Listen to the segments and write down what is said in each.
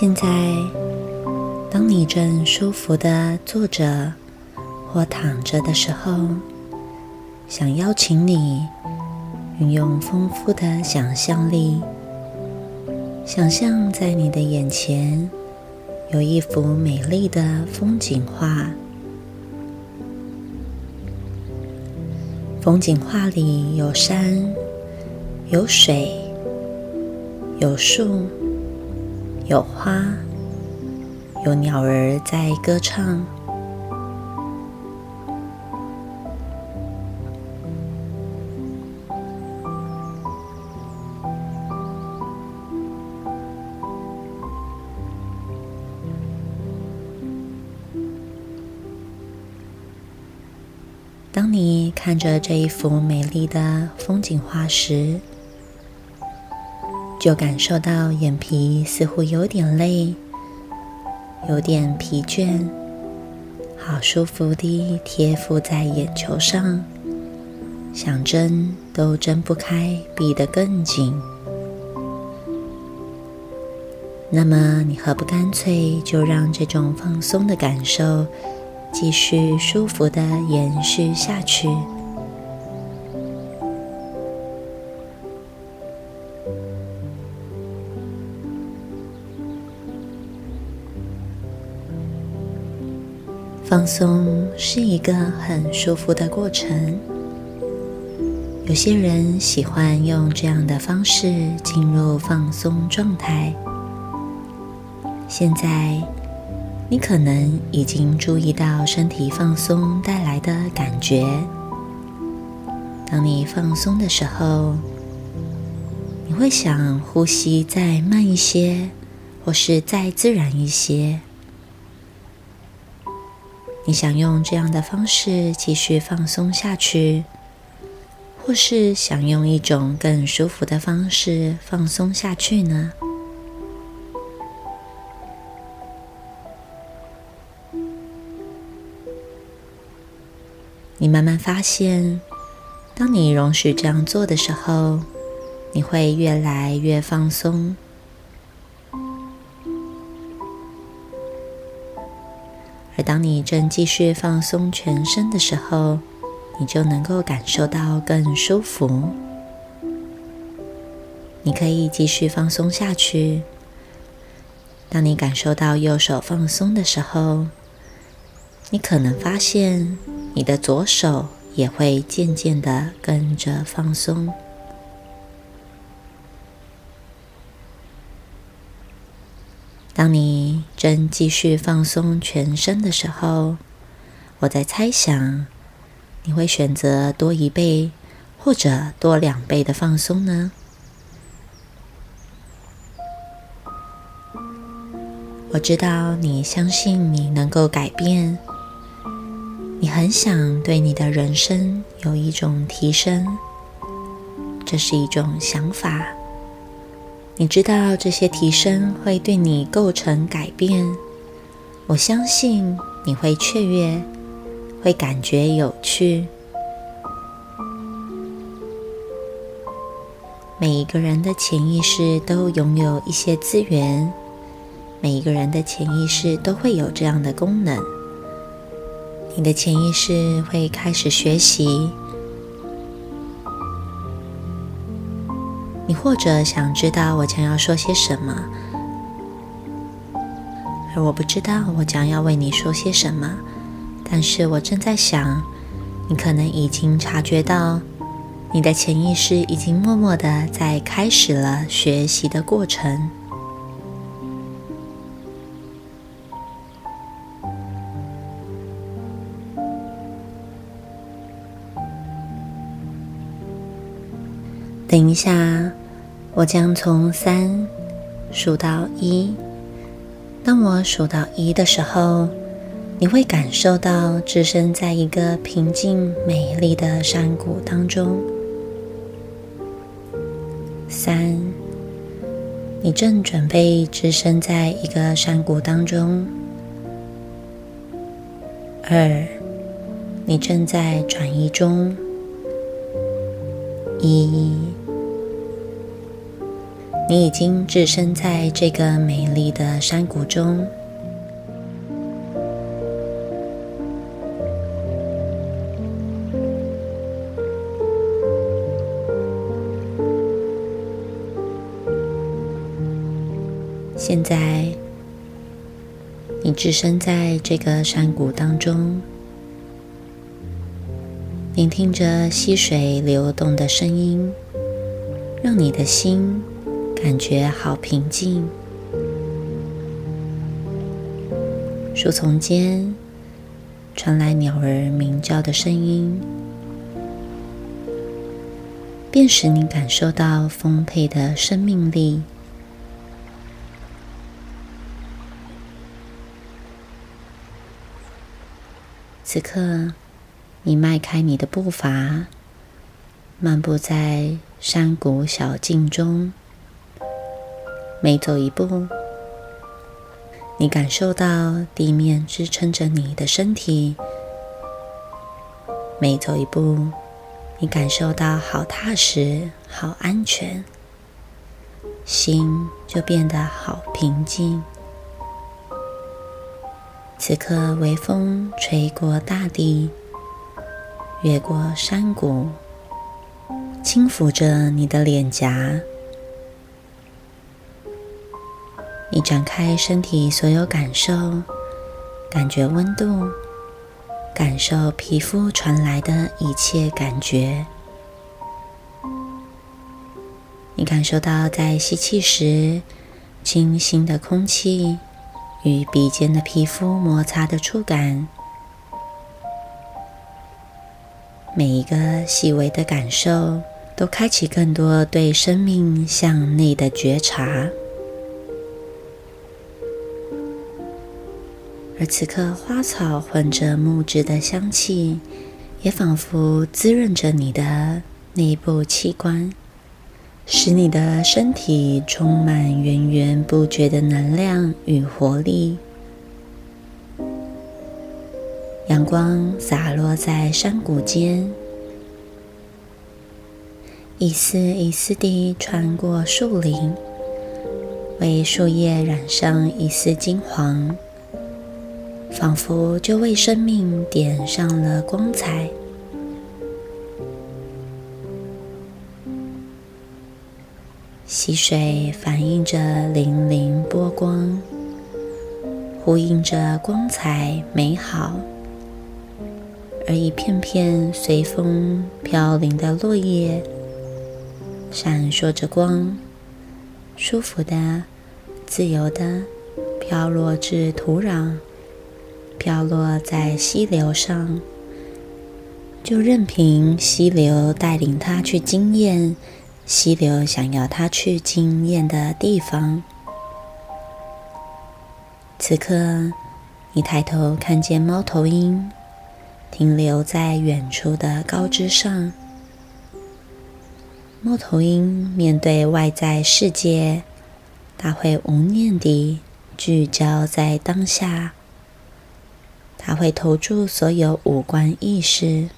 现在，当你正舒服的坐着或躺着的时候，想邀请你运用丰富的想象力，想象在你的眼前有一幅美丽的风景画。风景画里有山，有水，有树。有花，有鸟儿在歌唱。当你看着这一幅美丽的风景画时，就感受到眼皮似乎有点累，有点疲倦，好舒服地贴附在眼球上，想睁都睁不开，闭得更紧。那么，你何不干脆就让这种放松的感受继续舒服地延续下去？放松是一个很舒服的过程。有些人喜欢用这样的方式进入放松状态。现在，你可能已经注意到身体放松带来的感觉。当你放松的时候，你会想呼吸再慢一些，或是再自然一些。你想用这样的方式继续放松下去，或是想用一种更舒服的方式放松下去呢？你慢慢发现，当你容许这样做的时候，你会越来越放松。当你正继续放松全身的时候，你就能够感受到更舒服。你可以继续放松下去。当你感受到右手放松的时候，你可能发现你的左手也会渐渐的跟着放松。当你正继续放松全身的时候，我在猜想，你会选择多一倍或者多两倍的放松呢？我知道你相信你能够改变，你很想对你的人生有一种提升，这是一种想法。你知道这些提升会对你构成改变，我相信你会雀跃，会感觉有趣。每一个人的潜意识都拥有一些资源，每一个人的潜意识都会有这样的功能。你的潜意识会开始学习。你或者想知道我将要说些什么，而我不知道我将要为你说些什么。但是我正在想，你可能已经察觉到，你的潜意识已经默默的在开始了学习的过程。等一下。我将从三数到一。当我数到一的时候，你会感受到置身在一个平静美丽的山谷当中。三，你正准备置身在一个山谷当中。二，你正在转移中。一。你已经置身在这个美丽的山谷中。现在，你置身在这个山谷当中，聆听着溪水流动的声音，让你的心。感觉好平静。树丛间传来鸟儿鸣叫的声音，便使你感受到丰沛的生命力。此刻，你迈开你的步伐，漫步在山谷小径中。每走一步，你感受到地面支撑着你的身体；每走一步，你感受到好踏实、好安全，心就变得好平静。此刻，微风吹过大地，越过山谷，轻抚着你的脸颊。你展开身体所有感受，感觉温度，感受皮肤传来的一切感觉。你感受到在吸气时，清新的空气与鼻尖的皮肤摩擦的触感。每一个细微的感受，都开启更多对生命向内的觉察。而此刻，花草混着木质的香气，也仿佛滋润着你的内部器官，使你的身体充满源源不绝的能量与活力。阳光洒落在山谷间，一丝一丝地穿过树林，为树叶染上一丝金黄。仿佛就为生命点上了光彩。溪水反映着粼粼波光，呼应着光彩美好。而一片片随风飘零的落叶，闪烁着光，舒服的、自由的飘落至土壤。飘落在溪流上，就任凭溪流带领它去经验溪流想要它去经验的地方。此刻，你抬头看见猫头鹰停留在远处的高枝上。猫头鹰面对外在世界，它会无念地聚焦在当下。他会投注所有五官意识，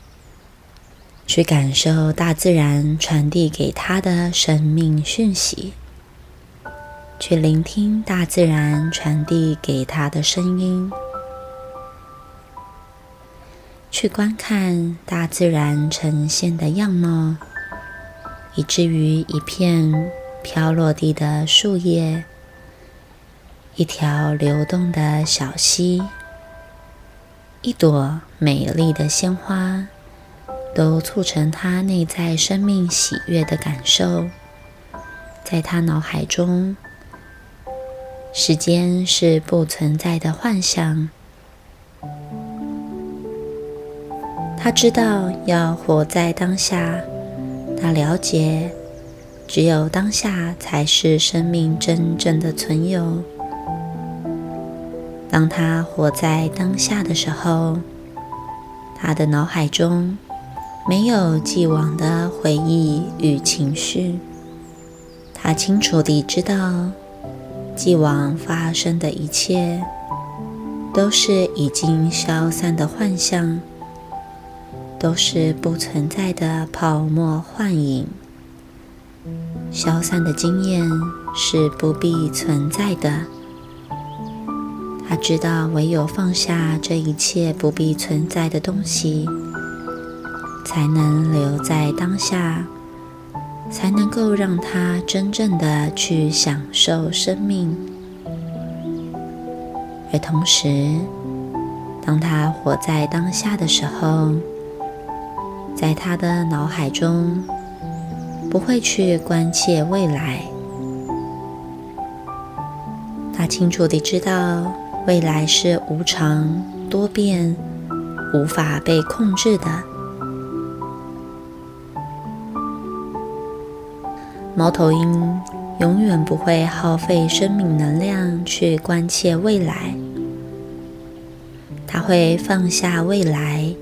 去感受大自然传递给他的生命讯息，去聆听大自然传递给他的声音，去观看大自然呈现的样貌，以至于一片飘落地的树叶，一条流动的小溪。一朵美丽的鲜花，都促成他内在生命喜悦的感受。在他脑海中，时间是不存在的幻想。他知道要活在当下，他了解，只有当下才是生命真正的存有。当他活在当下的时候，他的脑海中没有既往的回忆与情绪。他清楚地知道，既往发生的一切都是已经消散的幻象，都是不存在的泡沫幻影，消散的经验是不必存在的。他知道，唯有放下这一切不必存在的东西，才能留在当下，才能够让他真正的去享受生命。而同时，当他活在当下的时候，在他的脑海中不会去关切未来，他清楚地知道。未来是无常、多变、无法被控制的。猫头鹰永远不会耗费生命能量去关切未来，它会放下未来，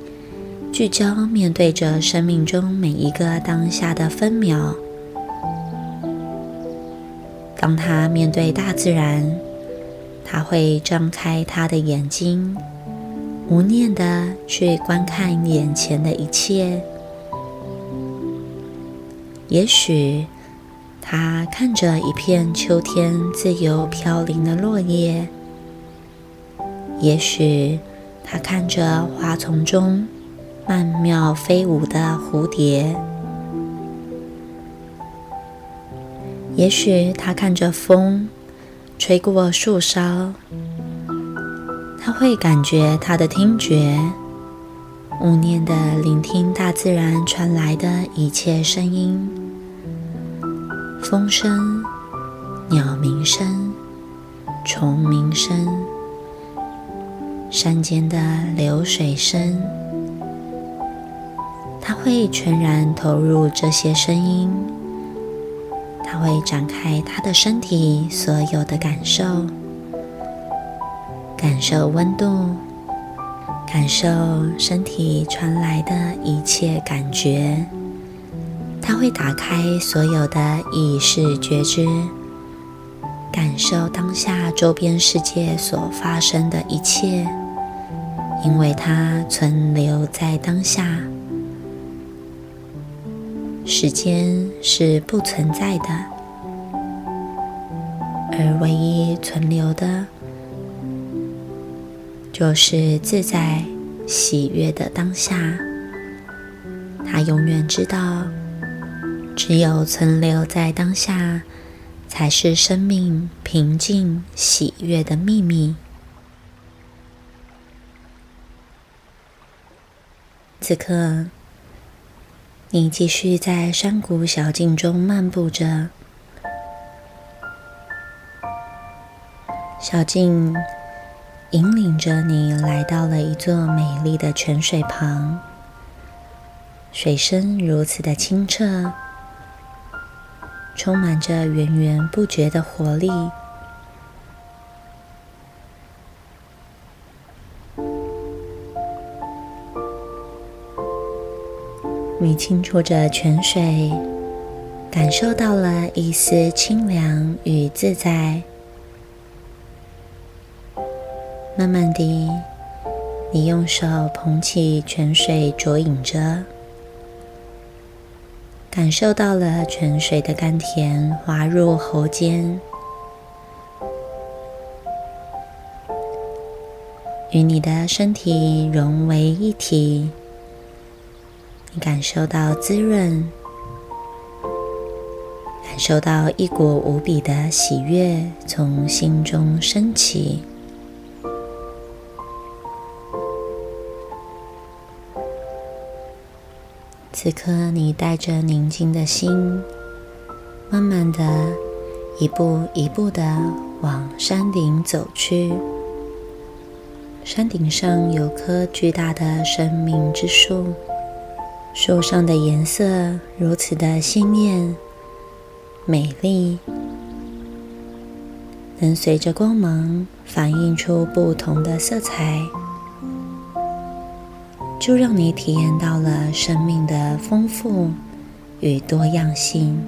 聚焦面对着生命中每一个当下的分秒。当它面对大自然。他会张开他的眼睛，无念的去观看眼前的一切。也许他看着一片秋天自由飘零的落叶，也许他看着花丛中曼妙飞舞的蝴蝶，也许他看着风。吹过树梢，他会感觉他的听觉，无念的聆听大自然传来的一切声音：风声、鸟鸣声、虫鸣声、山间的流水声。他会全然投入这些声音。他会展开他的身体所有的感受，感受温度，感受身体传来的一切感觉。他会打开所有的意识觉知，感受当下周边世界所发生的一切，因为他存留在当下。时间是不存在的，而唯一存留的，就是自在喜悦的当下。他永远知道，只有存留在当下，才是生命平静喜悦的秘密。此刻。你继续在山谷小径中漫步着，小径引领着你来到了一座美丽的泉水旁，水声如此的清澈，充满着源源不绝的活力。你轻触着泉水，感受到了一丝清凉与自在。慢慢地，你用手捧起泉水着饮着，感受到了泉水的甘甜滑入喉间，与你的身体融为一体。你感受到滋润，感受到一股无比的喜悦从心中升起。此刻，你带着宁静的心，慢慢的一步一步的往山顶走去。山顶上有棵巨大的生命之树。树上的颜色如此的鲜艳、美丽，能随着光芒反映出不同的色彩，就让你体验到了生命的丰富与多样性。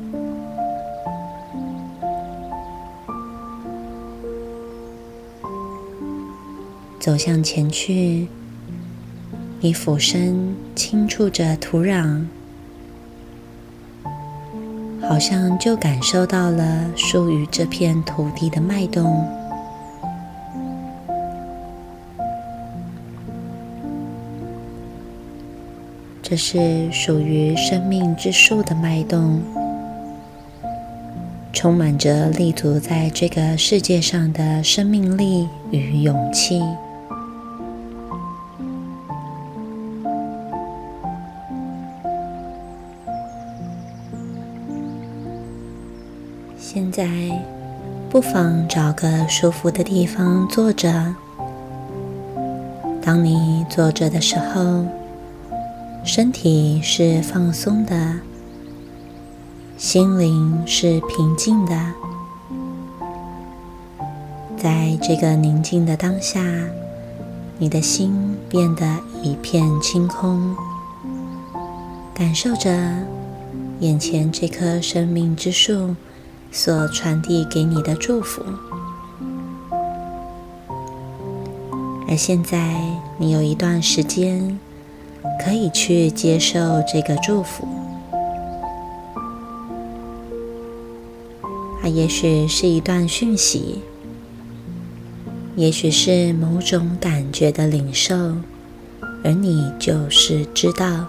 走向前去。你俯身轻触着土壤，好像就感受到了属于这片土地的脉动。这是属于生命之树的脉动，充满着立足在这个世界上的生命力与勇气。现在，不妨找个舒服的地方坐着。当你坐着的时候，身体是放松的，心灵是平静的。在这个宁静的当下，你的心变得一片清空，感受着眼前这棵生命之树。所传递给你的祝福，而现在你有一段时间可以去接受这个祝福。它也许是一段讯息，也许是某种感觉的领受，而你就是知道。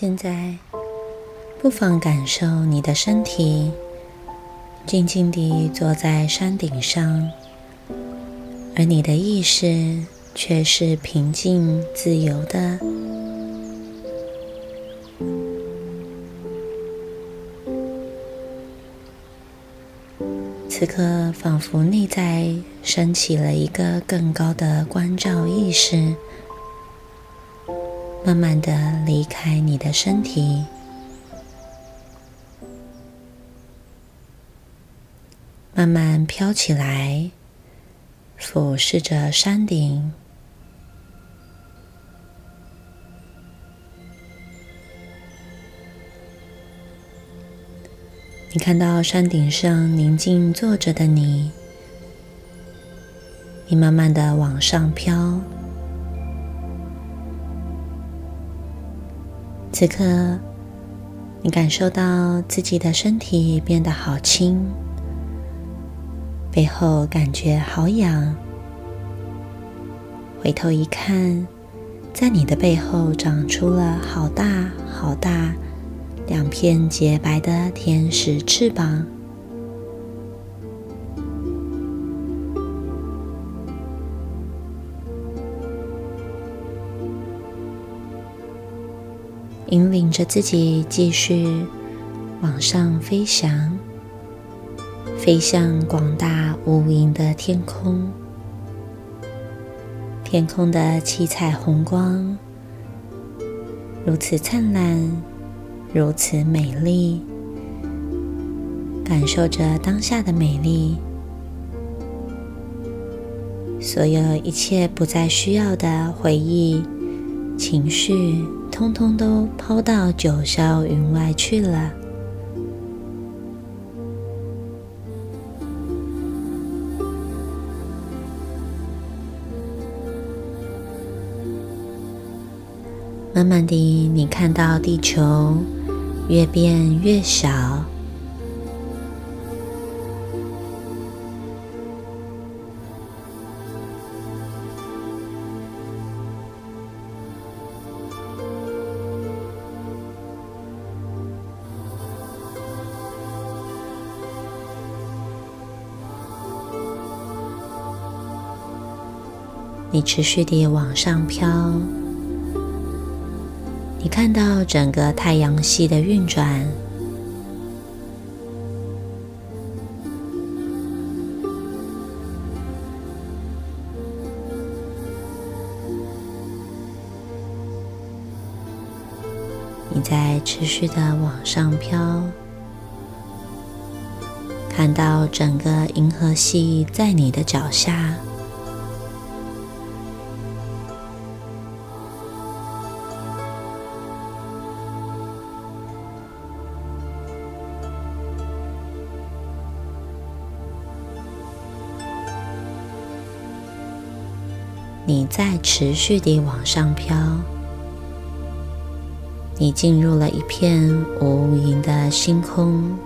现在，不妨感受你的身体，静静地坐在山顶上，而你的意识却是平静自由的。此刻，仿佛内在升起了一个更高的关照意识。慢慢的离开你的身体，慢慢飘起来，俯视着山顶。你看到山顶上宁静坐着的你，你慢慢的往上飘。此刻，你感受到自己的身体变得好轻，背后感觉好痒。回头一看，在你的背后长出了好大好大两片洁白的天使翅膀。引领着自己继续往上飞翔，飞向广大无垠的天空。天空的七彩虹光如此灿烂，如此美丽。感受着当下的美丽，所有一切不再需要的回忆、情绪。通通都抛到九霄云外去了。慢慢的，你看到地球越变越小。你持续地往上飘，你看到整个太阳系的运转。你在持续的往上飘，看到整个银河系在你的脚下。在持续地往上飘，你进入了一片无垠的星空。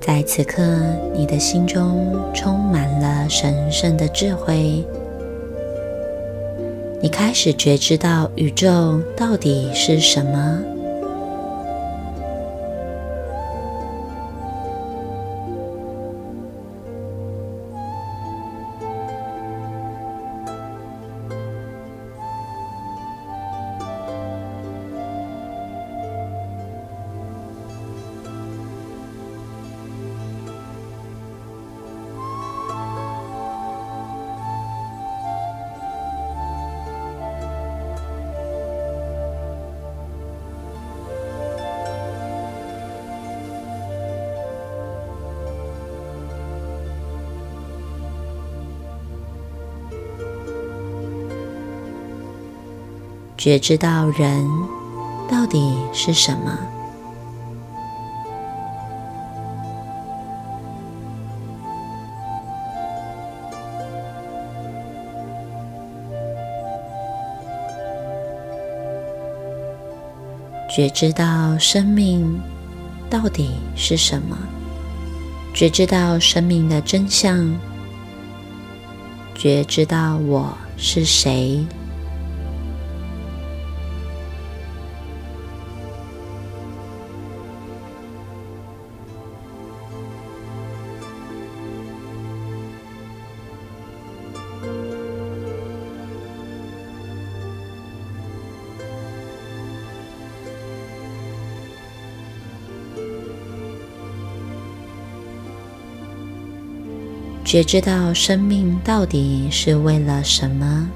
在此刻，你的心中充满了神圣的智慧。你开始觉知到宇宙到底是什么。觉知到人到底是什么？觉知到生命到底是什么？觉知到生命的真相？觉知到我是谁？觉知道生命到底是为了什么？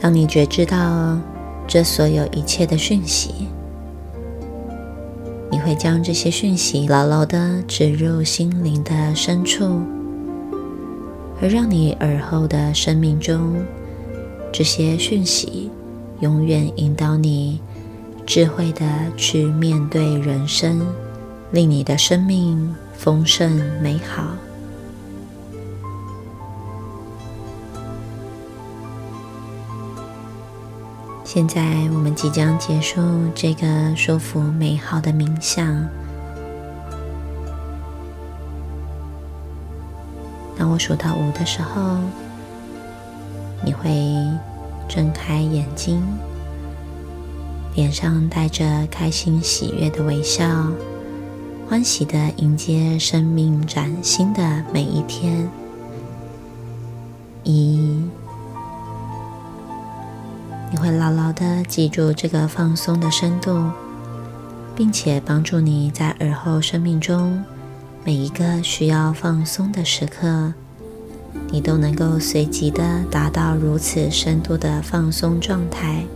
当你觉知到这所有一切的讯息，你会将这些讯息牢牢的植入心灵的深处，而让你耳后的生命中，这些讯息永远引导你智慧的去面对人生，令你的生命丰盛美好。现在我们即将结束这个舒服美好的冥想。当我数到五的时候，你会睁开眼睛，脸上带着开心喜悦的微笑，欢喜的迎接生命崭新的每一天。一。会牢牢的记住这个放松的深度，并且帮助你在耳后生命中每一个需要放松的时刻，你都能够随即的达到如此深度的放松状态。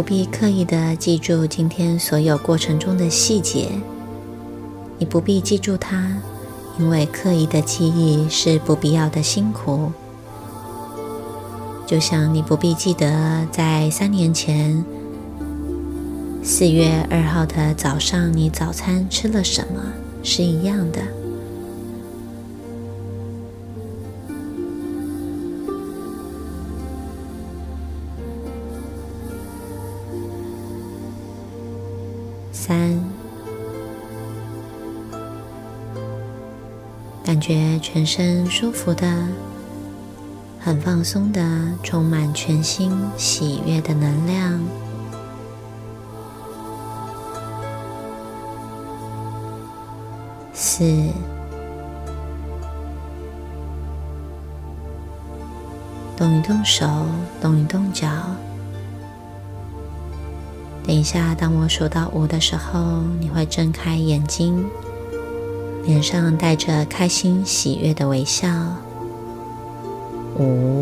不必刻意的记住今天所有过程中的细节，你不必记住它，因为刻意的记忆是不必要的辛苦。就像你不必记得在三年前四月二号的早上你早餐吃了什么是一样的。三，感觉全身舒服的，很放松的，充满全新喜悦的能量。四，动一动手，动一动脚。等一下，当我数到五的时候，你会睁开眼睛，脸上带着开心喜悦的微笑。五。